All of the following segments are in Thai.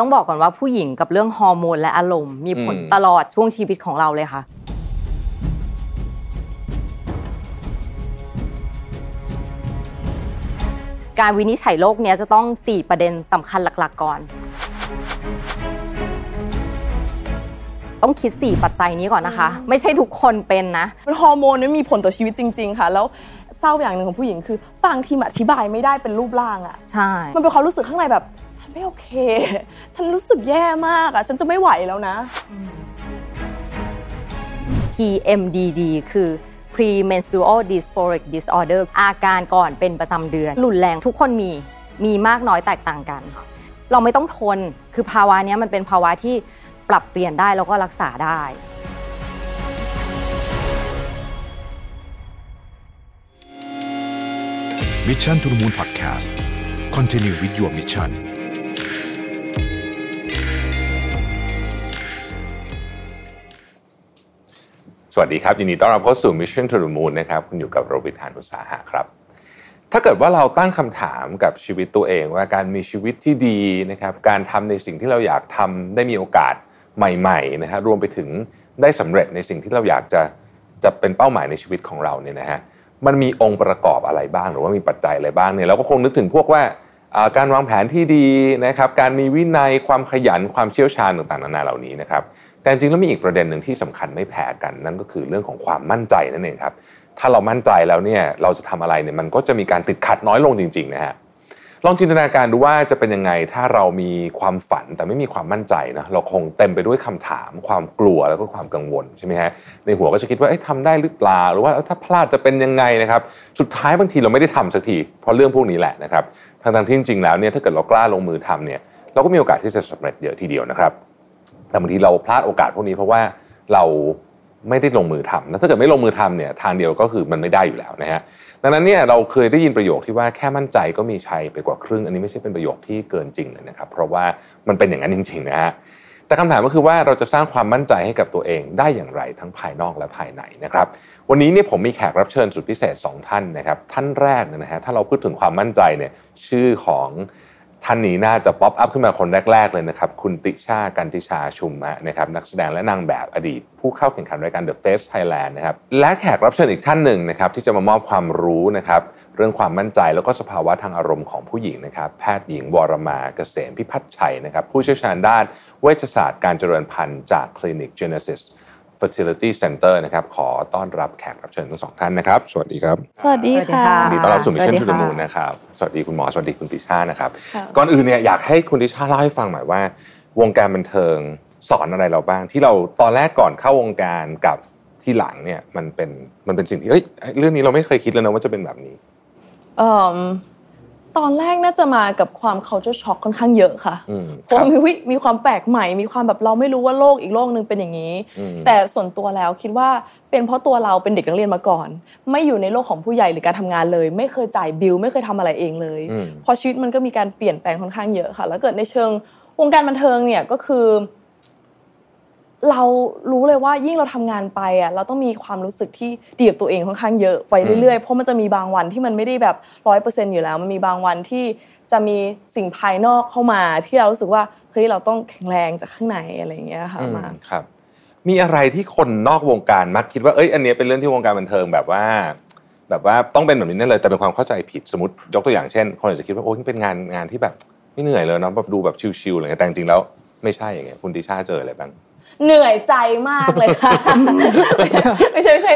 ต้องบอกก่อนว่าผู้หญิงกับเรื่องฮอร์โมนและอารมณ์มีผลตลอดช่วงชีวิตของเราเลยค่ะ การวินิจฉัยโรคเนี้ยจะต้อง 4 ประเด็นสำคัญหลัก ๆ ก่อน ต้องคิด 4 ปัจจัยนี้ก่อนนะคะ ไม่ใช่ทุกคนเป็นนะ ฮอร์โมนนี่มีผลต่อชีวิตจริง ๆ ค่ะ แล้วเศร้าอย่างหนึ่งของผู้หญิงคือบางทีมันอธิบายไม่ได้เป็นรูปร่างอะใช่ มันเป็นความรู้สึกข้างในแบบฉัน ไม่โอเค ฉันรู้สึกแย่มากอะฉันจะไม่ไหวแล้วนะ PMDD คือ premenstrual dysphoric disorder อาการก่อนเป็นประจำเดือน รุนแรงทุกคนมี มีมากน้อยแตกต่างกัน เราไม่ต้องทน คือภาวะเนี้ยมันเป็นภาวะที่ปรับเปลี่ยนได้แล้วก็รักษาได้มิชชั่นทุ the Moon Podcast Continue with your mission สวัสดีครับ ยินดีต้อนรับเข้าสู่ Mission to the Moon นะครับคุณอยู่กับโรบิทานอุตสาหะครับ ถ้าเกิดว่าเราตั้งคำถามกับชีวิตตัวเองว่าการมีชีวิตที่ดีนะครับการทำในสิ่งที่เราอยากทำได้มีโอกาสใหม่ๆนะฮะรวมไปถึงได้สำเร็จในสิ่งที่เราอยากจะจะเป็นเป้าหมายในชีวิตของเราเนี่ยนะฮะมันมีองค์ประกอบอะไรบ้างหรือว่ามีปัจจัยอะไรบ้างเนี่ยเราก็คงนึกถึงพวกว่าอ่า การวางแผนที่ดีนะครับการมีวินัยความขยันความเชี่ยวชาญต่างๆนานาเหล่านี้นะครับแต่จริงแล้วมีอีกประเด็นหนึ่งที่สำคัญไม่แพ้กันนั่นก็คือเรื่องของความมั่นใจนั่นเองครับถ้าเรามั่นใจแล้วเนี่ยเราจะทำอะไรเนี่ยมันก็จะมีการติดขัดน้อยลงจริงๆนะฮะลองจินตนาการดูว่าจะเป็นยังไงถ้าเรามีความฝันแต่ไม่มีความมั่นใจนะเราคงเต็มไปด้วยคำถาม ความกลัวแล้วก็ความกังวลใช่ไหมฮะในหัวก็จะคิดว่าเอ๊ะทำได้หรือเปล่าหรือว่าถ้าพลาดจะเป็นยังไงนะครับ สุดท้ายบางทีเราไม่ได้ทำสักทีเพราะเรื่องพวกนี้แหละนะครับ ทั้งที่จริงๆแล้วเนี่ยถ้าเกิดเรากล้าลงมือทำเนี่ยเราก็มีโอกาสที่จะสำเร็จเยอะทีเดียวนะครับ แต่บางทีเราพลาดโอกาสพวกนี้เพราะว่าเราไม่ได้ลงมือทำแล้วถ้าเกิดไม่ลงมือทำเนี่ยทางเดียวก็คือมันไม่ได้อยู่แล้วนะฮะดังนั้นเนี่ยเราเคยได้ยินประโยคที่ว่าแค่มั่นใจก็มีชัยไปกว่าครึ่ง อันนี้ไม่ใช่เป็นประโยคที่เกินจริงเลยนะครับ เพราะว่ามันเป็นอย่างนั้นจริงๆนะฮะ แต่คำถามก็คือว่าเราจะสร้างความมั่นใจให้กับตัวเองได้อย่างไรทั้งภายนอกและภายในนะครับ วันนี้เนี่ยผมมีแขกรับเชิญสุดพิเศษ 2 ท่านนะครับ ท่านแรกเนยนะฮะถ้าเราพูดถึงความมั่นใจเนี่ยชื่อของ ท่านนี้น่าจะป๊อปอัพขึ้นมาคนแรก ๆ เลยนะครับ คุณติชากันติชาชุมะนะครับนักแสดงและนางแบบอดีต ผู้เข้าแข่งขันรายการ The Face Thailand นะครับและแขกรับเชิญอีกท่านหนึ่งนะครับที่จะมามอบความรู้นะครับเรื่องความมั่นใจแล้วก็สภาวะทางอารมณ์ของผู้หญิงนะครับแพทย์หญิงวรมาเกษมพิพัฒน์ชัยนะครับผู้เชี่ยวชาญด้านเวชศาสตร์การเจริญพันธุ์จากคลินิก Genesis Fertility Center นะครับ ขอต้อนรับแขกรับเชิญทั้งสองท่านนะครับ สวัสดีครับ สวัสดีค่ะสวัยินสดีดีต้อนรับสู่สวั Mission สดี to the ค่ะ Moon นะครับ สวัสดีคุณหมอ สวัสดีคุณติชานะครับค่ะก่อนอื่นเนี่ยอยากให้คุณติชาเล่าให้ฟังหน่อยว่า วงการบันเทิงสอนอะไรเราบ้าง ที่เราตอนแรกก่อนเข้าวงการกับที่หลังเนี่ยมันเป็นมันเป็นสิ่งที่เอ้ยเรื่องนี้เราไม่เคยคิดเลยนะว่าจะเป็นแบบนี้เอิ่ม ตอนแรกน่าจะมากับความ culture shock ค่อนข้างเยอะค่ะอืมเพราะว่าครับมีวิมีความแปลกใหม่ มีความแบบเราไม่รู้ว่าโลกอีกโลกหนึ่งเป็นอย่างนี้อืมแต่ส่วนตัวแล้วคิดว่าเป็นเพราะตัวเราเป็นเด็กนักเรียนมาก่อน ไม่อยู่ในโลกของผู้ใหญ่หรือการทำงานเลย ไม่เคยจ่ายบิลไม่เคยทำอะไรเองเลยอืมพอชีวิตมันก็มีการเปลี่ยนแปลงค่อนข้างเยอะค่ะ แล้วเกิดในเชิงวงการบันเทิงเนี่ยก็คือ เรารู้เลยว่ายิ่งเราทำงานไปอะเราต้องมีความรู้สึกที่ดีกับตัวเองค่อนข้างเยอะไปเรื่อยๆเพราะมันจะมีบางวันที่มันไม่ได้แบบร้อยเปอร์เซ็นต์อยู่แล้ว มันมีบางวันที่จะมีสิ่งภายนอกเข้ามาที่เรารู้สึกว่าเฮ้ยเราต้องแข็งแรงจากข้างในอะไรอย่างเงี้ยค่ะอืมมาครับ มีอะไรที่คนนอกวงการมักคิดว่าเอ้ยอันเนี้ยเป็นเรื่องที่วงการบันเทิงแบบว่า แบบว่าต้องเป็นแบบนี้แน่เลยแต่เป็นความเข้าใจผิดสมมติยกตัวอย่างเช่น คนอาจจะคิดว่าโอ้ยนี่เป็นงานงานที่แบบไม่เหนื่อยเลยเนาะแบบดูแบบชิลๆอะไรเงี้ยแต่จริงๆแล้ว ไม่ใช่อย่างเงี้ยคุณติชาเจออะไรบ้าง เหนื่อยใจมากเลยค่ะ ไม่ใช่ไม่ใช่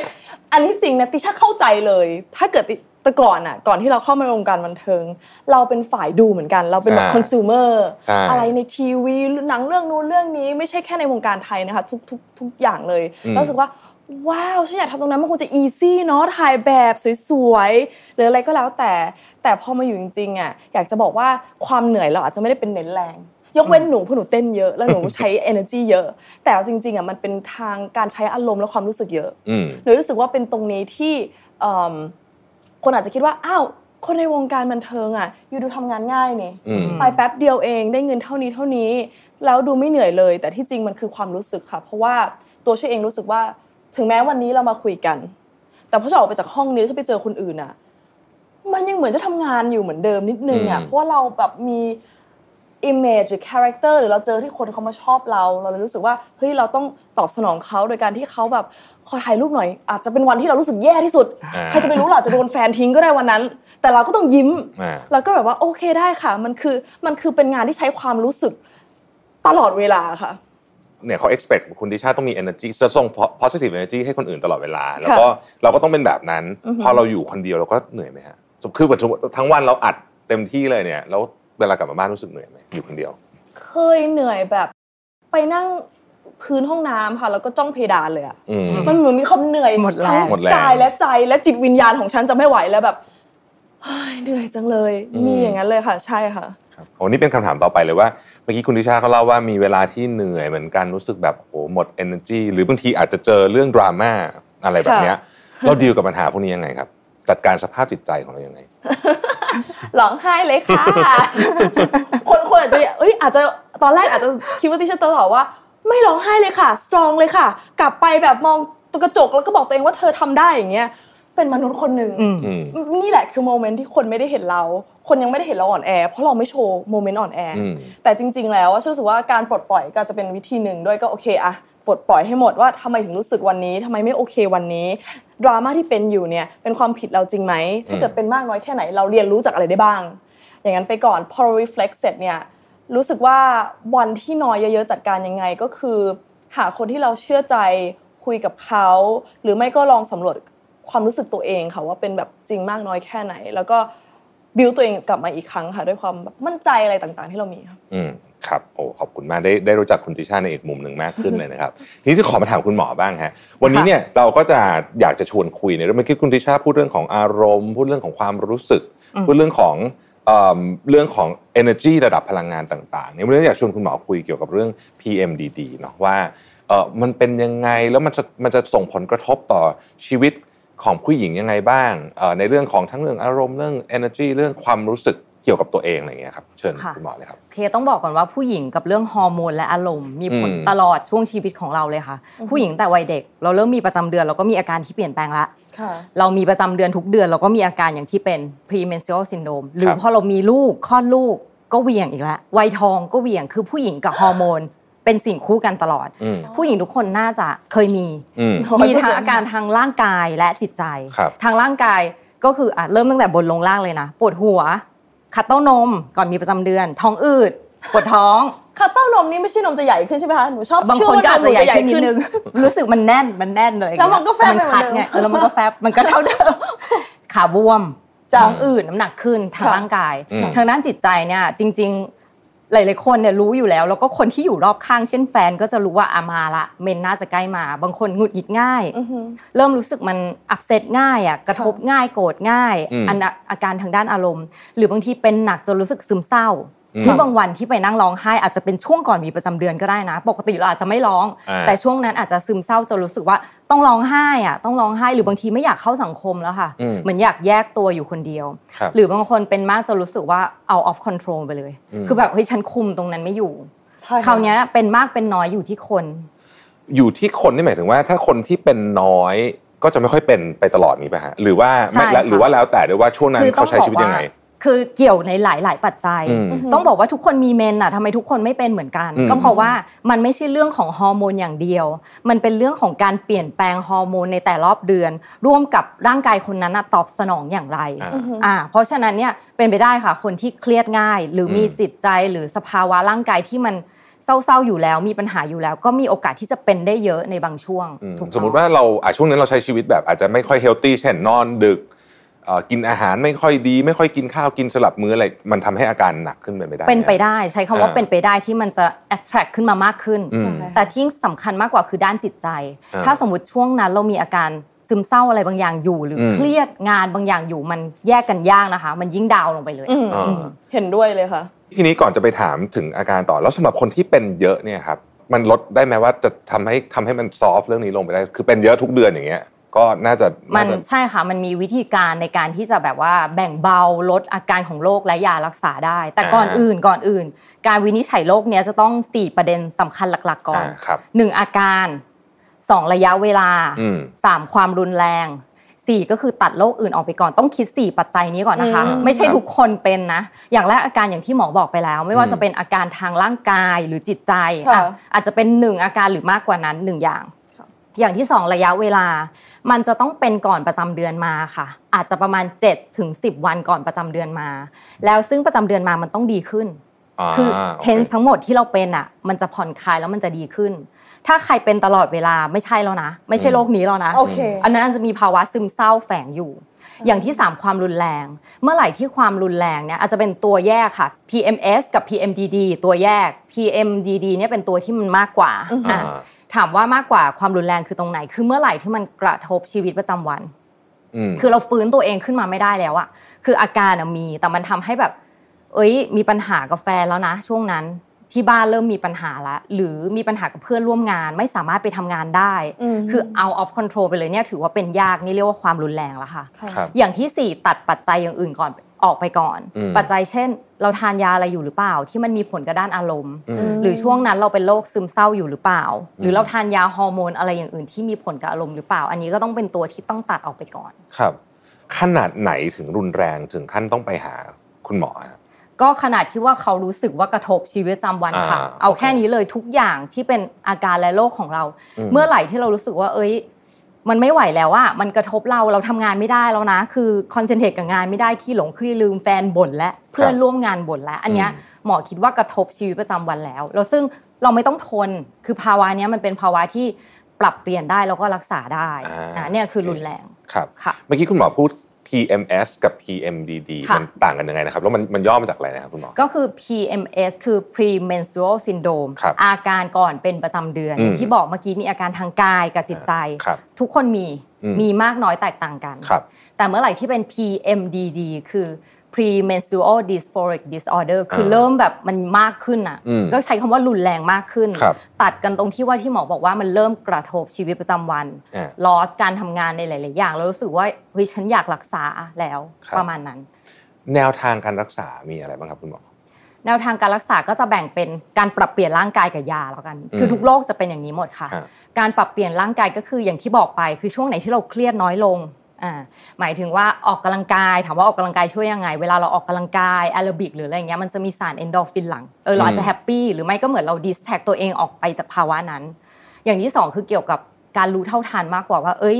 อันนี้จริงนะติชาเข้าใจเลย ถ้าเกิดติแต่ก่อนอะ ก่อนที่เราเข้ามาในวงการบันเทิง เราเป็นฝ่ายดูเหมือนกัน เราเป็นแบบใช่คอน sumer ใช่อะไรในทีวีหนังเรื่องนู้นเรื่องนี้ไม่ใช่แค่ในวงการไทยนะคะ ทุกทุกทุกอย่างเลยเรารู้สึกว่าว้าวฉันอยากทำตรงนั้นมันคงจะอีซี่เนาะถ่ายแบบสวยๆหรืออะไรก็แล้วแต่แต่พอมาอยู่จริงๆอะอยากจะบอกว่าความเหนื่อยเราอาจจะไม่ได้เป็นเน้นแรง ยกเว้นหนูเพราะหนูเต้นเยอะแล้วหนูใช้ energy เยอะ แต่เอาจริงๆอะมันเป็นทางการใช้อารมณ์และความรู้สึกเยอะอืมหนูรู้สึกว่าเป็นตรงนี้ที่เอิ่มคนอาจจะคิดว่าอ้าวคนในวงการบันเทิงอะอยู่ดูทำงานง่ายนี่อืมไปแป๊บเดียวเองได้เงินเท่านี้เท่านี้ แล้วดูไม่เหนื่อยเลย แต่ที่จริงมันคือความรู้สึกค่ะ เพราะว่าตัวเชอเองรู้สึกว่าถึงแม้วันนี้เรามาคุยกัน แต่พอจะออกไปจากห้องนี้แล้วจะไปเจอคนอื่นอะ มันยังเหมือนจะทำงานอยู่เหมือนเดิมนิดนึงอะอืมเพราะว่าเราแบบมี image หรือ character หรือเราเจอที่คนเขามาชอบเรา เราเลยรู้สึกว่าเฮ้ยเราต้องตอบสนองเขาโดยการที่เขาแบบขอถ่ายรูปหน่อย อาจจะเป็นวันที่เรารู้สึกแย่ที่สุดอ่าใครจะไปรู้เราอาจจะโดนแฟนทิ้งก็ได้วันนั้น แต่เราก็ต้องยิ้มอ่าแล้วก็แบบว่าโอเคได้ค่ะ มันคือมันคือเป็นงานที่ใช้ความรู้สึกตลอดเวลาค่ะเนี่ยเขา expect คุณดิชาต้องมี energy จะส่ง positive energy ให้คนอื่นตลอดเวลา แล้วก็เราก็ต้องเป็นแบบนั้น พอเราอยู่คนเดียวเราก็เหนื่อยไหมฮะคือแบบทั้งวันเราอัดเต็มที่เลยเนี่ยแล้ว เวลากลับมาบ้านรู้สึกเหนื่อยไหมอยู่คนเดียว เคยเหนื่อยแบบ ไปนั่งพื้นห้องน้ำค่ะแล้วก็จ้องเพดานเลยอะอืมมันเหมือนมีความเหนื่อยหมดแรงทั้หมดแรงกายและใจและจิตวิญญาณของฉันจะไม่ไหวแล้วแบบเฮ้ยเหนื่อยจังเลย มีอย่างนั้นเลยค่ะ ใช่ค่ะครับโอ้นี่เป็นคำถามต่อไปเลยว่าเมื่อกี้คุณดิชาเขาเล่าว่ามีเวลาที่เหนื่อยเหมือนกันรู้สึกแบบโหหมด energy หรือบางทีอาจจะเจอเรื่องดราม่าอะไรแบบเนี้ยเราดีลกับปัญหาพวกนี้ยังไงครับ จัดการสภาพจิตใจของเรายังไง ร้องไห้เลยค่ะ คนคนอาจจะเอ้ยอาจจะตอนแรกอาจจะคิดว่าที่ฉันตอบว่า ไม่ร้องไห้เลยค่ะสตรองเลยค่ะ กลับไปแบบมองกระจกแล้วก็บอกตัวเองว่าเธอทำได้อย่างเงี้ยเป็นมนุษย์คนหนึ่งอืมอืมนี่แหละคือโมเมนต์ที่คนไม่ได้เห็นเรา คนยังไม่ได้เห็นเราอ่อนแอ เพราะเราไม่โชว์โมเมนต์อ่อนแออมแต่จริง ๆ แล้วฉันรู้สึกว่าการปลดปล่อยก็จะเป็นวิธีหนึ่งด้วยก็โอเคอะ ปลดปล่อยให้หมดว่าทำไมถึงรู้สึกวันนี้ทำไมไม่โอเควันนี้ดราม่าที่เป็นอยู่เนี่ยเป็นความผิดเราจริงไหมถ้าเกิดเป็นมากน้อยแค่ไหนเราเรียนรู้จากอะไรได้บ้าง อย่างนั้นไปก่อนพอ reflect เสร็จเนี่ยรู้สึกว่าวันที่น้อยเยอะๆจัดการยังไงก็คือ หาคนที่เราเชื่อใจคุยกับเขา หรือไม่ก็ลองสำรวจความรู้สึกตัวเองค่ะว่าเป็นแบบจริงมากน้อยแค่ไหน แล้วก็บิวตัวเองกลับมาอีกครั้งค่ะด้วยความแบบมั่นใจอะไรต่างๆ ที่เรามีค่ะอืม ครับโอ้ขอบคุณมากได้ได้รู้จักคุณติชาในอีกมุมหนึ่งมากขึ้นเลยนะครับ ทีนี้จะขอมาถามคุณหมอบ้างฮะวันนี้เนี่ยเราก็จะอยากจะชวนคุยในเรื่องเมื่อกี้คุณติชาพูดเรื่องของอารมณ์ พูดเรื่องของความรู้สึก พูดเรื่องของเอิ่มเรื่องของ energy ระดับพลังงานต่างๆเนี่ยวันนี้อยากชวนคุณหมอคุยเกี่ยวกับเรื่อง PMDD เนาะว่าเออมันเป็นยังไงแล้วมันจะมันจะส่งผลกระทบต่อชีวิตของผู้หญิงยังไงบ้างเอ่อในเรื่องของทั้งเรื่องอารมณ์เรื่อง energy เรื่องความรู้สึกเกี่ยวกับตัวเองอะไรอย่างเงี้ยครับเชิญค่ะคุณหมอเลยครับโอเคต้องบอกก่อนว่าผู้หญิงกับเรื่องฮอร์โมนและอารมณ์มีผลอืมตลอดช่วงชีวิตของเราเลยค่ะ ผู้หญิงแต่วัยเด็ก เราเริ่มมีประจำเดือนเราก็มีอาการที่เปลี่ยนแปลงละค่ะเรามีประจำเดือนทุกเดือนเราก็มีอาการอย่างที่เป็น premenstrual syndrome หรือครับพอเรามีลูกคลอดลูกก็เหวี่ยงอีกแล้ววัยทองก็เหวี่ยงคือผู้หญิงกับฮอร์โมนเป็นสิ่งคู่กันตลอดอืมผู้หญิงทุกคนน่าจะเคยมีอืม100%มีทั้งอาการทางร่างกายและจิตใจครับทางร่างกายก็คืออะเริ่มตั้งแต่บนลงล่างเลยนะปวดหัว คัดเต้านมก่อนมีประจำเดือน ท้องอืดปวดท้อง คัตเต้านมนี่ไม่ใช่นมจะใหญ่ขึ้นใช่ไหมคะหนูชอบบางเชื่คนก็อาจจะใหญ่ว่ขึ้นนิดนึง รู้สึกมันแน่นมันแน่นเลยแล้วมันก็แฟบมันคัดไปเหมือนเดิมไงเออแล้วมันก็แฟบมันก็เท่าเดิมขาบวมจ้ะท้องอืดน้ำหนักขึ้นทางค่ะ ร่างกาย อืม ทางด้านจิตใจเนี่ยจริง ๆ หลาย ๆ คนเนี่ยรู้อยู่แล้ว แล้วก็คนที่อยู่รอบข้างเช่นแฟนก็จะรู้ว่าอามาละเมนน่าจะใกล้มา บางคนหงุดหงิดง่ายอือหือเริ่มรู้สึกมันอับเซตง่ายอะกระทบง่ายโกรธง่ายอืมอันน่ะอาการทางด้านอารมณ์ หรือบางทีเป็นหนักจนรู้สึกซึมเศร้า อืมคือบางวันที่ไปนั่งร้องไห้อาจจะเป็นช่วงก่อนมีประจำเดือนก็ได้นะ ปกติเราอาจจะไม่ร้องอ่าแต่ช่วงนั้นอาจจะซึมเศร้าจนรู้สึกว่าต้องร้องไห้อะต้องร้องไห้หรือบางทีไม่อยากเข้าสังคมแล้วค่ะอืมเหมือนอยากแยกตัวอยู่คนเดียวครับหรือบางคนเป็นมากจนรู้สึกว่าเอา off control ไปเลยอืมคือแบบเฮ้ยฉันคุมตรงนั้นไม่อยู่ใช่ะคราวเนี้ยเป็นมากเป็นน้อยอยู่ที่คน อยู่ที่คนนี่หมายถึงว่า ถ้าคนที่เป็นน้อยก็จะไม่ค่อยเป็นไปตลอดนี้ป่ะฮะหรือว่าไม่ใช่และค่ะหรือว่าแล้วแต่ด้วยว่าช่วงนั้นเขาใช้ชีวิตยังไง คือเกี่ยวในหลาย ๆ ปัจจัยอืมต้องบอกว่าทุกคนมีเมนอะทำไมทุกคนไม่เป็นเหมือนกันอืมก็เพราะว่ามันไม่ใช่เรื่องของฮอร์โมนอย่างเดียว มันเป็นเรื่องของการเปลี่ยนแปลงฮอร์โมนในแต่รอบเดือน ร่วมกับร่างกายคนนั้นอะตอบสนองอย่างไรอ่าอ่าเพราะฉะนั้นเนี่ยเป็นไปได้ค่ะ คนที่เครียดง่าย หรือมีอืมจิตใจหรือสภาวะร่างกายที่มันเศร้าๆอยู่แล้วมีปัญหาอยู่แล้ว ก็มีโอกาสที่จะเป็นได้เยอะในบางช่วงอืมถูกต้องสมมติว่าเราอะช่วงนั้นเราใช้ชีวิตแบบอาจจะไม่ค่อยเฮลตี้เช่นนอนดึกเอ่อ กินอาหารไม่ค่อยดี ไม่ค่อยกินข้าวกินสลับมื้ออะไรมันทำให้อาการหนักขึ้นไปไม่ได้ เป็นไปหมได้ใช้คำว่าอ่าเป็นไปได้ที่มันจะ attract ขึ้นมามากขึ้นอืมใช่แต่ที่สำคัญมากกว่าคือด้านจิตใจอ่าถ้าสมมติช่วงนั้นเรามีอาการซึมเศร้าอะไรบางอย่างอยู่ หรืออมเครียดงานบางอย่างอยู่มันแยกกันยากนะคะ มันยิ่งดาวน์ลงไปเลยอืมอ่าเห็นด้วยเลยค่ะ ทีนี้ก่อนจะไปถามถึงอาการต่อแล้วสำหรับคนที่เป็นเยอะเนี่ยครับมันลดได้ไหมว่าจะทำให้ทำให้มันซอฟเรื่องนี้ลงไปได้ คือเป็นเยอะทุกเดือนอย่างเงี้ย ก็น่าจะมันน่าจะใช่ค่ะมันมีวิธีการในการที่จะแบบว่าแบ่งเบาลดอาการของโรคและยารักษาได้ แต่ก่อนอ่าอื่นก่อนอื่น การวินิจฉัยโรคเนี้ยจะต้อง 4 ประเด็นสำคัญหลัก ๆ ก่อนอ่าครับ1อาการ2ระยะเวลาอืม3ความรุนแรงสี่ก็คือตัดโรคอื่นออกไปก่อนต้องคิดสี่ปัจจัยนี้ก่อนนะคะอืมไม่ใช่ครับทุกคนเป็นนะ อย่างแรกอาการอย่างที่หมอบอกไปแล้ว ไม่ว่าจะเป็นอาการทางร่างกายหรือจิตใจค่ะอะอาจจะเป็นหนึ่งอาการหรือมากกว่านั้นหนึ่งอย่างค่ะ อย่างที่สองระยะเวลา มันจะต้องเป็นก่อนประจำเดือนมาค่ะ อาจจะประมาณ7ถึง10 วันก่อนประจำเดือนมา แล้วซึ่งประจำเดือนมามันต้องดีขึ้น คือโเทนส์ทั้งหมดที่เราเป็นอะ มันจะผ่อนคลายแล้วมันจะดีขึ้น ถ้าใครเป็นตลอดเวลาไม่ใช่แล้วนะ ไม่ใช่โรคนี้แล้วนะโอเคอันนั้นอาจจะมีภาวะซึมเศร้าแฝงอยู่อย่างที่ 3 ความรุนแรง เมื่อไหร่ที่ความรุนแรงเนี่ยอาจจะเป็นตัวแยกค่ะ PMS กับ PMDD ตัวแยก PMDD เนี่ยเป็นตัวที่มันมากกว่าอือฮึอะ ถามว่ามากกว่าความรุนแรงคือตรงไหน คือเมื่อไหร่ที่มันกระทบชีวิตประจำวันอืมคือเราฟื้นตัวเองขึ้นมาไม่ได้แล้วอะคืออาการอะมีแต่มันทำให้แบบ เอ้ย มีปัญหากับแฟนแล้วนะ ช่วงนั้นที่บ้านเริ่มมีปัญหาละหรือมีปัญหากับเพื่อนร่วมงาน ไม่สามารถไปทำงานได้อืมคือ out of control ไปเลยเนี่ยถือว่าเป็นยากนี่เรียกว่าความรุนแรงแล้วค่ะค่ะครับอย่างที่สี่ตัดปัจจัยอย่างอื่นก่อน ออกไปก่อนอืมปัจจัยเช่น เราทานยาอะไรอยู่หรือเปล่า ที่มันมีผลกับด้านอารมณ์อืมหรือช่วงนั้นเราเป็นโรคซึมเศร้าอยู่หรือเปล่า หรือเราทานยาฮอร์โมนอะไรอย่างอื่นที่มีผลกับอารมณ์หรือเปล่า อันนี้ก็ต้องเป็นตัวที่ต้องตัดออกไปก่อนครับ ขนาดไหนถึงรุนแรงถึงขั้นต้องไปหาคุณหมอฮะก็ขนาดที่ว่าเขารู้สึกว่ากระทบชีวิตประจำวันค่ะอ่าเอาโอเคแค่นี้เลยทุกอย่างที่เป็นอาการและโรคของเราอืมเมื่อไหร่ที่เรารู้สึกว่าเอ้ย มันไม่ไหวแล้วอะมันกระทบเราเราทำงานไม่ได้แล้วนะ คือคอนเซนเทรตกับงานไม่ได้ขี้หลงขี้ลืมแฟนบ่นและเพื่อนร่วมงานบ่นแล้วอันเนี้ยหมอคิดว่ากระทบชีวิตประจำวันแล้วแล้วซึ่งเราไม่ต้องทนคือภาวะเนี้ยมันเป็นภาวะที่ปรับเปลี่ยนได้แล้วก็รักษาได้อ่าอ่าเนี่ยคือรุนแรงครับค่ะเมื่อกี้คุณหมอพูด PMS กับ PMDD ค่ะมันต่างกันยังไงนะครับ แล้วมันมันย่อมาจากอะไรนะครับคุณหมอ ก็คือ PMS คือ premenstrual syndrome ครับอาการก่อนเป็นประจำเดือนอืมอย่างที่บอกเมื่อกี้มีอาการทางกายกับจิตใจครับทุกคนมีอืมมีมากน้อยแตกต่างกันครับแต่เมื่อไหร่ที่เป็น PMDD คือ premenstrual dysphoric disorder คืออาเริ่มแบบมันมากขึ้นอะอืมก็ใช้คำว่ารุนแรงมากขึ้นครับตัดกันตรงที่ว่าที่หมอบอกว่ามันเริ่มกระทบชีวิตประจำวันอ่า loss การทำงานในหลาย ๆ อย่าง แล้วรู้สึกว่าเฮ้ยฉันอยากรักษาแล้วครับประมาณนั้น แนวทางการรักษา มีอะไรบ้างครับคุณหมอแนวทางการรักษาก็จะแบ่งเป็นการปรับเปลี่ยนร่างกายกับยาแล้วกันอืมคือทุกโรคจะเป็นอย่างนี้หมดค่ะฮะการปรับเปลี่ยนร่างกายก็คืออย่างที่บอกไป คือช่วงไหนที่เราเครียดน้อยลงอ่า หมายถึงว่าออกกำลังกายถามว่าออกกำลังกายช่วยยังไง เวลาเราออกกำลังกายแอโรบิกหรืออะไรอย่างเงี้ยมันจะมีสารเอ็นดอร์ฟินหลั่งเออเราอาจจะ happy หรือไม่ก็เหมือนเรา distract ตัวเองออกไปจากภาวะนั้น อย่างที่สองคือเกี่ยวกับการรู้เท่าทันมากกว่าว่า เอ้ย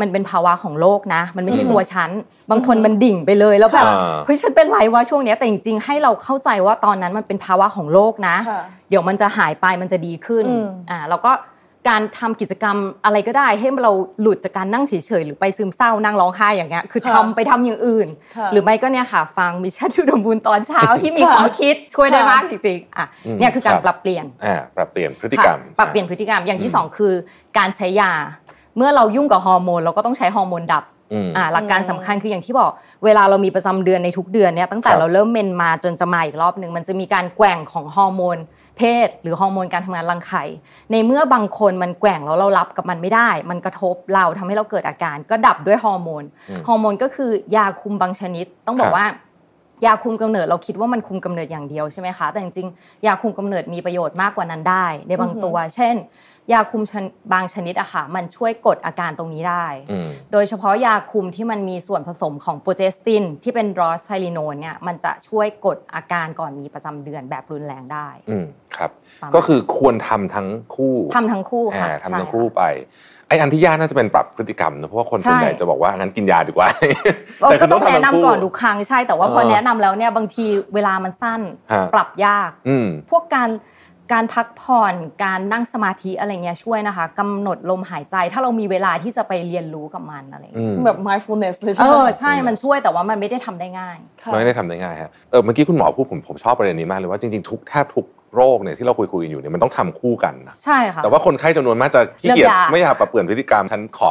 มันเป็นภาวะของโรคนะ มันไม่ใช่ตัวฉันบางคนมันดิ่งไปเลยแล้วแบบอ่าเฮ้ยฉันเป็นไรวะช่วงเนี้ยแต่จริงๆให้เราเข้าใจว่าตอนนั้นมันเป็นภาวะของโรคนะค่ะเดี๋ยวมันจะหายไปมันจะดีขึ้นอืมอ่าแล้วก็ การทำกิจกรรมอะไรก็ได้ ให้เราหลุดจากการนั่งเฉยๆหรือไปซึมเศร้านั่งร้องไห้อย่างเงี้ยคือทำไปทำอย่างอื่นค่ะหรือไม่ก็เนี่ยค่ะฟัง Mission to the Moon ตอนเช้าที่มีค่ะข้อคิดช่วยได้ค่ะมากจริงๆอะอืมเนี่ยคือการครับปรับเปลี่ยนอ่าปรับเปลี่ยนพฤติกรรมค่ะปรับเปลี่ยนพฤติกรรมอย่างที่สองคือการใช้ยา เมื่อเรายุ่งกับฮอร์โมนเราก็ต้องใช้ฮอร์โมนดับอืมอ่าหลักการสำคัญคืออย่างที่บอกเวลาเรามีประจำเดือนในทุกเดือนเนี่ยตั้งแต่ครับเราเริ่มเมนส์มาจนจะมาอีกรอบหนึ่งมันจะมีการแกว่งของฮอร์โมน เพศ หรือฮอร์โมนการทำงานรังไข่ ในเมื่อบางคนมันแกว่งแล้วเรารับกับมันไม่ได้ มันกระทบเราทำให้เราเกิดอาการ ก็ดับด้วยฮอร์โมนอืมฮอร์โมนก็คือยาคุมบางชนิด ต้องบอกครักบว่ายาคุมกำเนิดเราคิดว่ามันคุมกำเนิดอย่างเดียวใช่ไหมคะแต่จริงๆยาคุมกำเนิดมีประโยชน์มากกว่านั้นได้ ในบางตัว เช่น ยาคุมชนบางชนิดอะค่ะมันช่วยกดอาการตรงนี้ได้อืมโดยเฉพาะยาคุมที่มันมีส่วนผสมของโปรเจสตินที่เป็นรอสไพลิโนนเนี่ยมันจะช่วยกดอาการก่อนมีประจำเดือนแบบรุนแรงได้อืมครับประมาณก็คือควรทำทั้งคู่ทำทั้งคู่ค่ะอ่าทำทั้งใช่คู่ไปไออันที่ยากน่าจะเป็นปรับพฤติกรรมนะเพราะว่าคนส่วนใหญ่ใช่จะบอกว่างั้นกินยาดีกว่าเราก็ต้องคืแนะนำทำทั้งคู่ก่อนทุกครั้งใช่แต่ว่าพอเออแนะนำแล้วเนี่ยบางทีเวลามันสั้นฮะปรับยากอืมพวกการ การพักผ่อนการนั่งสมาธิอะไรเงี้ยช่วยนะคะกำหนดลมหายใจ ถ้าเรามีเวลาที่จะไปเรียนรู้กับมันอะไรอืเงี้ยมแบบ mindfulness เลยเอใช่ไหมอใช่มันช่วยแต่ว่ามันไม่ได้ทำได้ง่ายค่ะไม่ได้ทำได้ง่ายฮะเออเมื่อกี้คุณหมอพูดผมผมชอบประเด็นนี้มากเลยว่าจริงๆทุกแทบทุกโรคเนี่ยที่เราคุยคุยๆกันอยู่เนี่ยมันต้องทำคู่กันนะใช่ค่ะแต่ว่าคนไข้จำนวนมากจะขี้เกียจเลือกยาไม่อยากปรับเปลี่ยนพฤติกรรมฉันขอ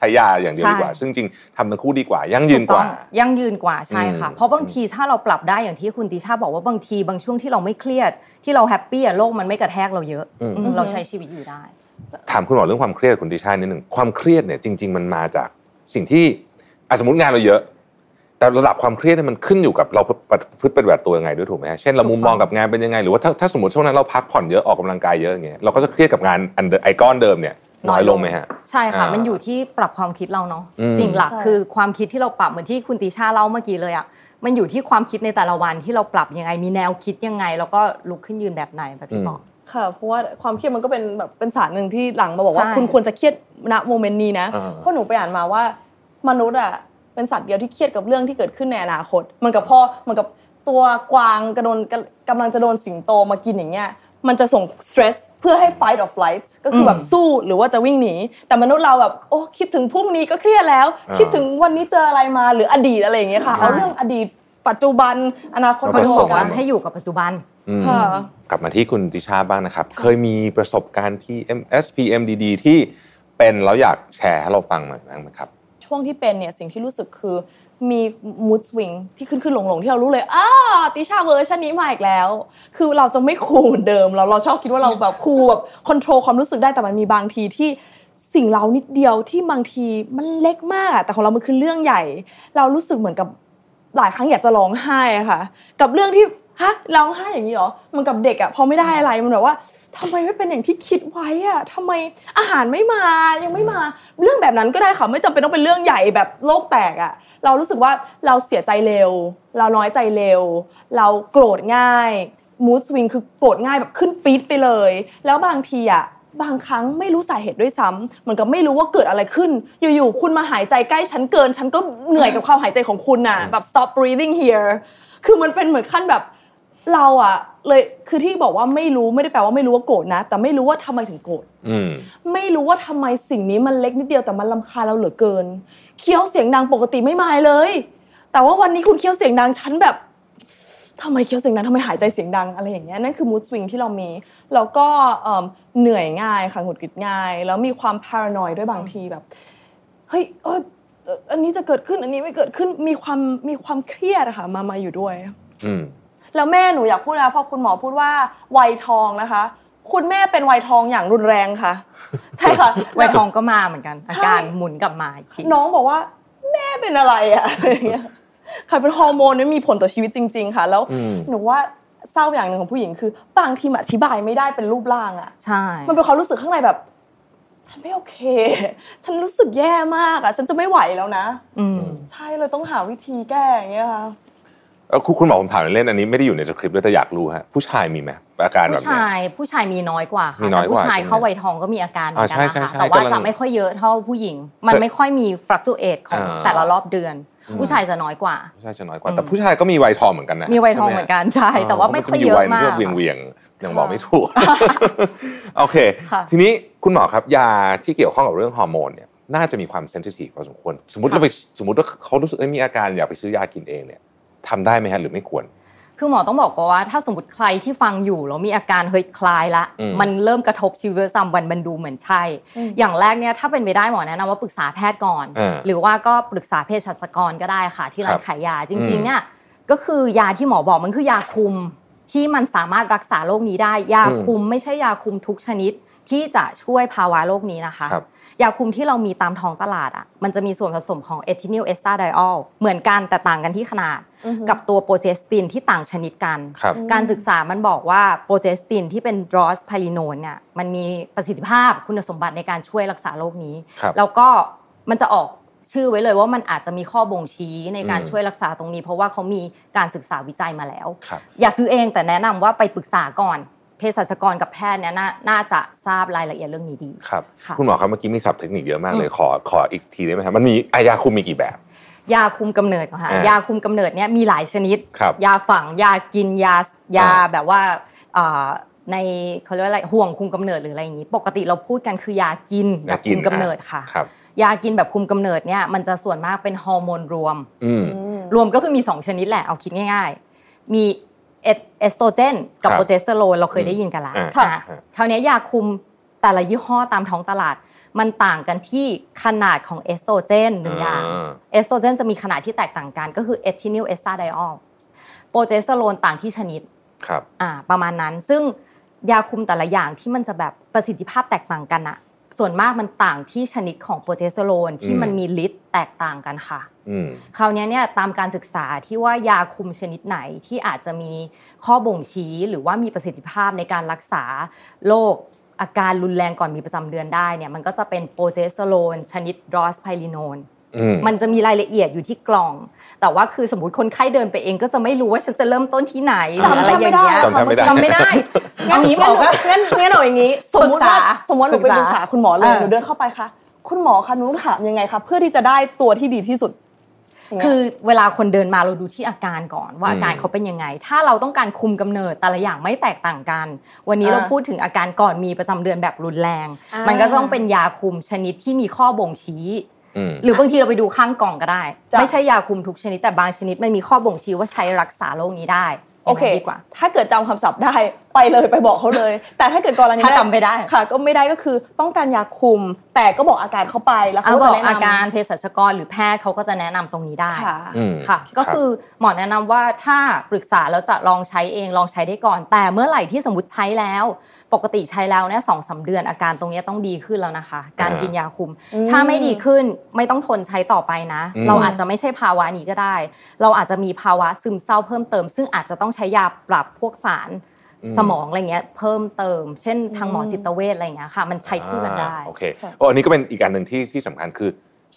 ใช้ยาอย่างเดียวใช่ดีกว่า ซึ่งจริงๆทำทั้งคู่ดีกว่า ยั่งยืนกว่าถูต้องยั่งยืนกว่าใช่ค่ะอืมเพราะบางทีถ้าเราปรับได้อย่างที่คุณติชาบอกว่าบางทีบางช่วงที่เราไม่เครียด ที่เรา happy อะโรคมันไม่กระแทกเราเยอะอืมอืมเราใช้ชีวิตอยู่ได้ ถามคุณหมอเรื่องความเครียดคุณติชานิดหนึ่งความเครียดเนี่ยจริง ๆ มันมาจากสิ่งที่อะสมมติงานเราเยอะแต่ระดับความเครียดเนี่ยมันขึ้นอยู่กับเราพฤติปฏิบัติตัวยังไงด้วยถูกไหมฮะเช่นเรามุมมองกับงานเป็นยังไง หรือว่าถ้าถ้าสมมติช่วงนั้นเราพักผ่อนเยอะออกกำลังกายเยอะอย่างเงี้ยเราก็จะเครียดกับงานอันเดียวไอ้ก้อนเดิมเนี่ย น้อยลงไหมฮะใช่ค่ะอ่ามัมันอยู่ที่ปรับความคิดเราเนาะอืมสิ่งหลักใช่คือความคิดที่เราปรับเหมือนที่คุณติชาเล่าเมื่อกี้เลยอะมันอยู่ที่ความคิดในแต่ละวันที่เราปรับยังไง มีแนวคิดยังไง แล้วก็ลุกขึ้นยืนแบบไหนแบบที่บอกค่ะเพราะว่าความเครียดมันก็เป็นแบบเป็นสารหนึ่งที่หลังมาบอกว่าใช่คุณควรจะเครียดณโมเมนต์นี้นะอ่าเพราะหนูไปอ่านมาว่ามนุษย์อะเป็นสัตว์เดียวที่เครียดกับเรื่องที่เกิดขึ้นในอนาคตมันกับพ่อมันกับตัวกวางกระโดนกำกำลังจะโดนสิงโตมากินอย่างเงี้ย มันจะส่ง stress เพื่อให้ fight or flight ก็คือแบบสู้หรือว่าจะวิ่งหนี แต่มนุษย์เราแบบโอ้คิดถึงพรุ่งนี้ก็เครียดแล้วอ่าคิดถึงวันนี้เจออะไรมาหรืออดีตอะไรอย่างเงี้ยค่ะใช่เอาเรื่องอดีตปัจจุบันอนาคตเราเขาผถึงสบอมกว่ากันให้อยู่กับปัจจุบันอืมค่ะกลับมาที่คุณติชาบ้างนะครับ เคยมีประสบการณ์ PMS PMDD ที่เป็นแล้วอยากแชร์ให้เราฟังหน่อยบ้างไหมครับ ช่วงที่เป็นเนี่ยสิ่งที่รู้สึกคือ มีมูดสวิงที่ขึ้นขึ้นลงลงที่เรารู้เลยอ้าติชาเวอร์ชันนี้มาอีกแล้ว คือเราจะไม่ cool เหมือนเดิม เราเราชอบคิดว่าเราแบบ cool แบบ control ความรู้สึกได้แต่มันมีบางทีที่สิ่งเร้านิดเดียวที่บางทีมันเล็กมาก แต่ของเรามันคือเรื่องใหญ่ เรารู้สึกเหมือนกับหลายครั้งอยากจะร้องไห้ค่ะ กับเรื่องที่ ฮะร้องไห้อย่างนี้เหรอมันกับเด็กอะพอไม่ได้อะไรมันแบบว่าทำไมไม่เป็นอย่างที่คิดไว้อะทำไมอาหารไม่มายังไม่มา เรื่องแบบนั้นก็ได้ค่ะไม่จำเป็นต้องเป็นเรื่องใหญ่แบบโลกแตกอะเรารู้สึกว่าเราเสียใจเร็ว เราน้อยใจเร็ว เราโกรธง่ายมูสวิงคือโกรธง่ายแบบขึ้นปี๊ดไปเลย แล้วบางทีอะบางครั้งไม่รู้สาเหตุด้วยซ้ำเหมือนกับไม่รู้ว่าเกิดอะไรขึ้น อยู่ๆคุณมาหายใจใกล้ฉันเกิน ฉันก็เหนื่อยกับความหายใจของคุณน่ะแบบ stop breathing here คือมันเป็นเหมือนขั้นแบบ เราอะเลยคือที่บอกว่าไม่รู้ไม่ได้แปลว่าไม่รู้ว่าโกรธนะ แต่ไม่รู้ว่าทำไมถึงโกรธอืมไม่รู้ว่าทำไมสิ่งนี้มันเล็กนิดเดียวแต่มันลำคาญเราเหลือเกิน เคี้ยวเสียงดังปกติไม่มายเลย แต่ว่าวันนี้คุณเคี้ยวเสียงดังฉันแบบทำไมเคี้ยวเสียงดังทำไมหายใจเสียงดังอะไรอย่างเงี้ยนั่นคือ mood swing ที่เรามี แล้วก็เอิ่มเหนื่อยง่ายค่ะหงุดหงิดง่าย แล้วมีความ paranoid ด้วยบางทีแบบเฮ้ยเอ้ยเอ่ออันนี้จะเกิดขึ้นอันนี้ไม่เกิดขึ้นมีความมีความเครียดอะค่ะมามาอยู่ด้วย อืม แล้วแม่หนูอยากพูดนะพอคุณหมอพูดว่าวัยทองนะคะ คุณแม่เป็นวัยทองอย่างรุนแรงค่ะ ใช่ค่ะไวทองก็มาเหมือนกันอาการหมุนกลับมาอีกทีน้องบอกว่า แม่เป็นอะไรอะอะไรอย่างเงี้ยค่ะเป็นฮอร์โมนเนี่ยมีผลต่อชีวิตจริง ๆ ค่ะ แล้วอืมหนูว่าเศร้าอย่างหนึ่งของผู้หญิงคือบางทีมันอธิบายไม่ได้เป็นรูปร่างอะใช่ มันเป็นความรู้สึกข้างในแบบ ฉันไม่โอเค ฉันรู้สึกแย่มากอะฉันจะไม่ไหวแล้วนะ อืมใช่เลยต้องหาวิธีแก้อย่างเงี้ยค่ะเอ่อ คุณคุณหมอผมถามเล่นๆอันนี้ไม่ได้อยู่ในสคริปต์ด้วยแต่อยากรู้ฮะผู้ชายมีไหมอาการแบบผู้เนี้ยชายผู้ชายมีน้อยกว่าค่ะมีน้อยกว่าแต่ผู้ชายใช่ไหมเข้าวัยทองก็มีอาการเหมือนกันอ่านะใช่คะใช่แต่ว่ากำลังจะไม่ค่อยเยอะเท่าผู้หญิง มันไม่ค่อยมี fluctuate ของอ่าแต่ละรอบเดือน ผู้ชายจะน้อยกว่า ผู้ชายจะน้อยกว่า แต่ผู้ชายก็มีวัยทองเหมือนกันนะมีวัยทองใช่ไเหมือนกันใช่แต่ว่าไม่ค่อยเยอะมากเวียงเวียงๆยังบอกไม่ถูกโอเคค่ะทีนี้คุณหมอครับยาที่เกี่ยวข้องกับเรื่องฮอร์โมนเนี่ยน่าจะมีความ sensitive พอสมควร สมมติเราไปสมมติว่าเขารู้สึกเอ้ยมีอาการอยากไปซื้อยากินเองเนี่ย ทำได้ไหมฮะหรือไม่ควร คือหมอต้องบอกก่อนว่าถ้าสมมติใครที่ฟังอยู่แล้วมีอาการเฮ้ยคลายละอืมมันเริ่มกระทบชีวิตประจำวันมันดูเหมือนใช่ อย่างแรกเนี่ยถ้าเป็นไปได้หมอแนะนำว่าปรึกษาแพทย์ก่อนอ่าหรือว่าก็ปรึกษาเภสัชกรก็ได้ค่ะ ที่ร้านขายยาครับจริงๆอืมเนี่ยก็คือยาที่หมอบอกมันคือยาคุมที่มันสามารถรักษาโรคนี้ได้ ยาอืมคุมไม่ใช่ยาคุมทุกชนิด ที่จะช่วยภาวะโรคนี้นะคะครับยาคุมที่เรามีตามท้องตลาดอะมันจะมีส่วนผสมของ ethinyl estradiol เหมือนกันแต่ต่างกันที่ขนาด กับตัว progestin ที่ต่างชนิดกันครับการศึกษามันบอกว่า progestin ที่เป็น drospirenone เนี่ยมันมีประสิทธิภาพคุณสมบัติในการช่วยรักษาโรคนี้ครับแล้วก็มันจะออกชื่อไว้เลยว่ามันอาจจะมีข้อบ่งชี้ในการอืมช่วยรักษาตรงนี้ เพราะว่าเขามีการศึกษาวิจัยมาแล้วครับอย่าซื้อเองแต่แนะนำว่าไปปรึกษาก่อน เภสัชกรกับแพทย์เนี่ยนาน่าจะทราบรายละเอียดเรื่องนี้ดีครับค่ะคุณหมอครับเมื่อกี้มีศัพท์เทคนิคเยอะมากเลยอืมขอขออีกทีได้ไหมครับมันมีอายาคุมมีกี่แบบ ยาคุมกำเนิดนะคะอ่ายาคุมกำเนิดเนี่ยมีหลายชนิดครับยาฝังยากินยายาอ่าแบบว่าเอ่อในเขาเรียกว่าอะไรห่วงคุมกำเนิดหรืออะไรอย่างนี้ ปกติเราพูดกันคือยากินแบบคุมกำเนิดค่ะครับยากินแบบคุมกำเนิดเนี่ยมันจะส่วนมากเป็นฮอร์โมนรวมอืมรวมก็คือมี 2 ชนิดแหละเอาคิดง่าย ๆ มี เอสเอสโตรเจนกับครับโปรเจสเตอโรนเราเคยได้ยินกันละอ่าอะอ่าคราวนี้ยาคุมแต่ละยี่ห้อตามท้องตลาด มันต่างกันที่ขนาดของเอสโตรเจนหนึ่งอย่างอ่าเอสโตรเจนจะมีขนาดที่แตกต่างกัน ก็คือ ethinyl estradiol โปรเจสเตอโรนต่างที่ชนิดครับอ่าประมาณนั้นซึ่งยาคุมแต่ละอย่างที่มันจะแบบประสิทธิภาพแตกต่างกันอะส่วนมากมันต่างที่ชนิดของโปรเจสเตอโรนที่อืมมันมีฤทธิ์แตกต่างกันค่ะอืมคราวนี้เนี่ยตามการศึกษาที่ว่ายาคุมชนิดไหนที่อาจจะมีข้อบ่งชี้หรือว่ามีประสิทธิภาพในการรักษาโรคอาการรุนแรงก่อนมีประจำเดือนได้เนี่ยมันก็จะเป็นโปรเจสเตอโรนชนิด drospirenone อืมมันจะมีรายละเอียดอยู่ที่กล่อง แต่ว่าคือสมมติคนไข้เดินไปเองก็จะไม่รู้ว่าฉันจะเริ่มต้นที่ไหนหรืออะไรอย่างเงี้ยจำแทบไม่ได้จำไม่ได้อังั้นนนี้หมงั้อนหนูก็งั้นงั้นเอาอย่างนี้ สมมติว่าปรึกษาสมมติว่าหนูไปปรึกษาปรึกษาคุณหมอเลยเออหนูเดินเข้าไปคะคุณหมอคะหนูต้องถามยังไงคะเพื่อที่จะได้ตัวที่ดีที่สุดอย่างเงี้ย คือเวลาคนเดินมาเราดูที่อาการก่อนว่าอืมอาการเขาเป็นยังไง ถ้าเราต้องการคุมกำเนิดแต่ละอย่างไม่แตกต่างกัน วันนี้อ่าเราพูดถึงอาการก่อนมีประจำเดือนแบบรุนแรงอ่ามัมันก็ต้องเป็นยาคุมชนิดที่มีข้อบ่งชี้อืมหรือบางทีเราไปดูข้างกล่องก็ได้จ้ะไม่ใช่ยาคุมทุกชนิดแต่บางชนิดมันมีข้อบ่งชี้ว่าใช้รักษาโรคนี้ได้โอเคย่างนั้นดีกว่า ถ้าเกิดจำคำศัพท์ได้ไปเลยไปบอกเขาเลย แต่ถ้าเกิดกรณีถ้าจำไม่ได้ค่ะ ก็ไม่ได้ก็คือต้องการยาคุม แต่ก็บอกอาการเขาไปแล้วเอาเขาบจะอกแนะนำอาการเภสัชกรหรือแพทย์เขาก็จะแนะนำตรงนี้ได้ค่ะอืมค่ะ ก็คือหมอแนะนำว่าถ้าปรึกษาแล้วจะลองใช้เองลองใช้ได้ก่อน แต่เมื่อไหร่ที่สมมติใช้แล้ว ปกติใช้แล้วเนี่ยสองสาเดือนอาการตรงเนี้ยต้องดีขึ้นแล้วนะคะ การอ่ากิกินยาคุมอืมถ้าไม่ดีขึ้นไม่ต้องทนใช้ต่อไปนะอืมเราอาจจะไม่ใช่ภาวะนี้ก็ได้ เราอาจจะมีภาวะซึมเศร้าเพิ่มเติม ซึ่งอาจจะต้องใช้ยาปรับพวกสาร สมองอะไรเงี้ยเพิ่มเติม เช่นทางหมอจิตเวชอะไรเงี้ยค่ะ มันใช้คู่กันได้อ่าโอเคโอ้อันนี้ก็เป็นอีกอันหนึ่งที่ที่สำคัญคือ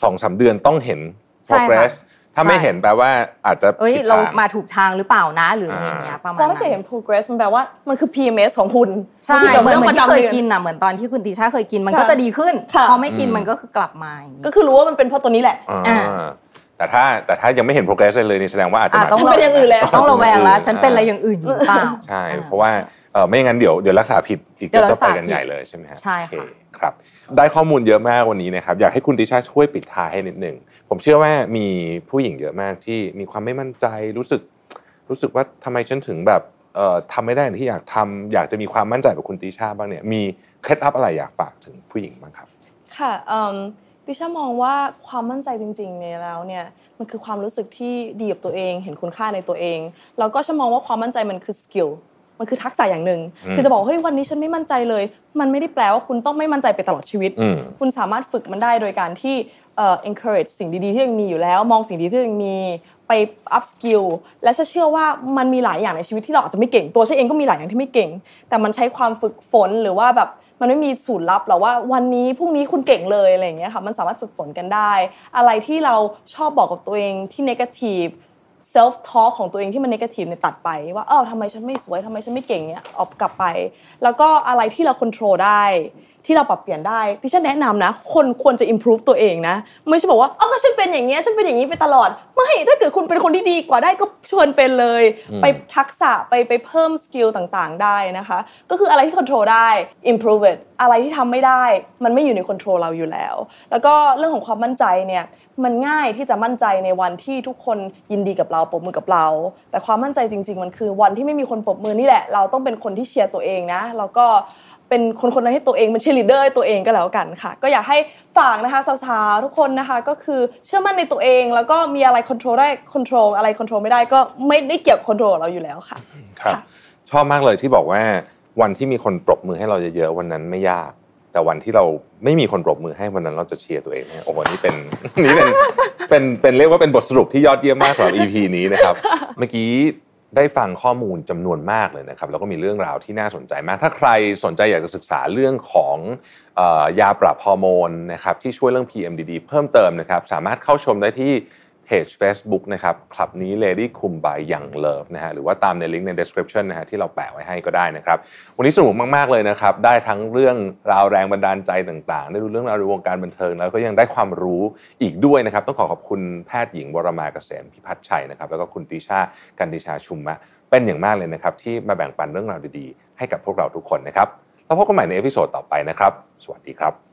สองสามเดือนต้องเห็นใช่ค่ะ progress ถ้าไม่ใช่เห็นแปลว่าอาจจะเอ้ยผิดเราทงมาถูกทางหรือเปล่านะหรืออะไรอย่างเงี้ยประมาณเพราะถ้านั้ใครนเห็น progress มันแปลว่ามันคือ PMS ของคุณใช่มันคือเหมือนเรื่องเหมืปอนระที่จำเคยเดือนกินอะเหมือนตอนที่คุณติชาเคยกินมันค่ะก็จะดีขึ้นค่ะพอไม่กินอืมมันก็คือกลับมาอย่างงี้ก็คือรู้ว่ามันเป็นเพราะตัวนี้แหละอ่าอ่า แต่ถ้าแต่ถ้ายังไม่เห็น progress เลยนี่แสดงว่าอาจจะอะมาต้องมันเป็นอย่างอื่นแล้วต้องระแวงแล้วฉันเป็นอะไรอย่างอื่นอยู่หรือเปล่าใช่ เพราะว่าเออไม่อย่างนั้นเดี๋ยวเดี๋ยวรักษาผิดอีกเดี๋ยวจะไปรักษากันผิดใหญ่เลยใช่ไหมฮะใช่ค่ะโอเครับได้ข้อมูลเยอะมากวันนี้นะครับอยากให้คุณติชาช่วยปิดท้ายให้นิดหนึ่งผมเชื่อว่ามีผู้หญิงเยอะมากที่มีความไม่มั่นใจรู้สึก รู้สึกว่าทำไมฉันถึงแบบเอ่อทำไม่ได้อย่างที่อยากทำอยากจะมีความมั่นใจแบบคุณติชาบ้างเนี่ยมีเคล็ดลับอะไรอยากฝากถึงผู้หญิงบ้างครับ ค่ะเอิ่ม ดิฉันมองว่าความมั่นใจจริงๆเนี่ยแล้วเนี่ยมันคือความรู้สึกที่ดีกับตัวเอง เห็นคุณค่าในตัวเองแล้วก็ฉันมองว่าความมั่นใจมันคือสกิลมันคือทักษะอย่างหนึ่งอืมคือจะบอกเฮ้ยวันนี้ฉันไม่มั่นใจเลย มันไม่ได้แปลว่าคุณต้องไม่มั่นใจไปตลอดชีวิตอืมคุณสามารถฝึกมันได้โดยการที่เอ่อ encourage สิ่งดีๆที่ยังมีอยู่แล้ว มองสิ่งดีที่ยังมีไป up skill และฉันเชื่อว่ามันมีหลายอย่างในชีวิตที่เราอาจจะไม่เก่งตัวฉันเองก็มีหลายอย่างที่ไม่เก่ง แต่มันใช้ความฝึกฝนหรือว่าแบบ มันไม่มีสูตรลับหรอกว่าวันนี้พรุ่งนี้คุณเก่งเลยอะไรอย่างเงี้ยค่ะมันสามารถฝึกฝนกันได้ อะไรที่เราชอบบอกกับตัวเองที่ negative self talk ของตัวเองที่มัน negative เนี่ยตัดไปว่าเออทำไมฉันไม่สวยทำไมฉันไม่เก่งเนี่ยออกกลับไป แล้วก็อะไรที่เรา control ได้ ที่เราปรับเปลี่ยนได้ที่ฉันแนะนำนะ คนควรจะ improve ตัวเองนะ ไม่ใช่บอกว่าอ๋อฉันเป็นอย่างเงี้ยฉันเป็นอย่างนี้ไปตลอด ไม่ถ้าเกิดคุณเป็นคนที่ดีกว่าได้ก็ชวนเป็นเลย ไปทักษะไปไปเพิ่มสกิลต่างๆ ได้นะคะ ก็คืออะไรที่ control ได้ improve it อะไรที่ทำไม่ได้ มันไม่อยู่ใน control เราอยู่แล้ว แล้วก็เรื่องของความมั่นใจเนี่ยมันง่ายที่จะมั่นใจในวันที่ทุกคนยินดีกับเราปรบมือกับเรา แต่ความมั่นใจจริง ๆ มันคือวันที่ไม่มีคนปรบมือนี่แหละ เราต้องเป็นคนที่เชียร์ตัวเองนะแล้วก็ เป็นคนคนนั้นให้ตัวเองเป็นเชียร์ลีดเดอร์ให้ตัวเองก็แล้วกันค่ะ ก็อยากให้ฝากนะคะสาวๆทุกคนนะคะก็คือเชื่อมั่นในตัวเอง แล้วก็มีอะไรควบคุมได้ควบคุมอะไรควบคุมไม่ได้ก็ไม่ได้เกี่ยวกับควบคุมเราอยู่แล้วค่ะครับค่ะชอบมากเลยที่บอกว่าวันที่มีคนปรบมือให้เราเยอะๆวันนั้นไม่ยาก แต่วันที่เราไม่มีคนปรบมือให้วันนั้นเราจะเชียร์ตัวเองไหมโอ้โหนี่เป็นนี่เป็นเป็นเป็นเรียกว่าเป็นบทสรุปที่ยอดเยี่ยมมากสำหรับ EP นี้นะครับเมื่อกี้ ได้ฟังข้อมูลจำนวนมากเลยนะครับแล้วก็มีเรื่องราวที่น่าสนใจมาก ถ้าใครสนใจอยากจะศึกษาเรื่องของอยาปรับฮอร์โมนนะครับที่ช่วยเรื่อง PMDD เพิ่มเติมนะครับสามารถเข้าชมได้ที่ เพจ Facebook นะครับคลับนี้ Lady คุม by Young Love นะฮะหรือว่าตามในลิงก์ใน description นะฮะที่เราแปะไว้ให้ก็ได้นะครับ วันนี้สนุกมาก ๆ เลยนะครับ ได้ทั้งเรื่องราวแรงบันดาลใจต่างๆ ได้รู้เรื่องราวในวงการบันเทิง แล้วก็ยังได้ความรู้อีกด้วยนะครับ ต้องขอขอบคุณแพทย์หญิงวรมาเกษมพิพัฒน์ชัยนะครับแล้วก็คุณติชากันติชาชุมมะเป็นอย่างมากเลยนะครับที่มาแบ่งปันเรื่องราวดีๆ ให้กับพวกเราทุกคนนะครับแล้วพบกันใหม่ใน episode ต่อไปนะครับสวัสดีครับ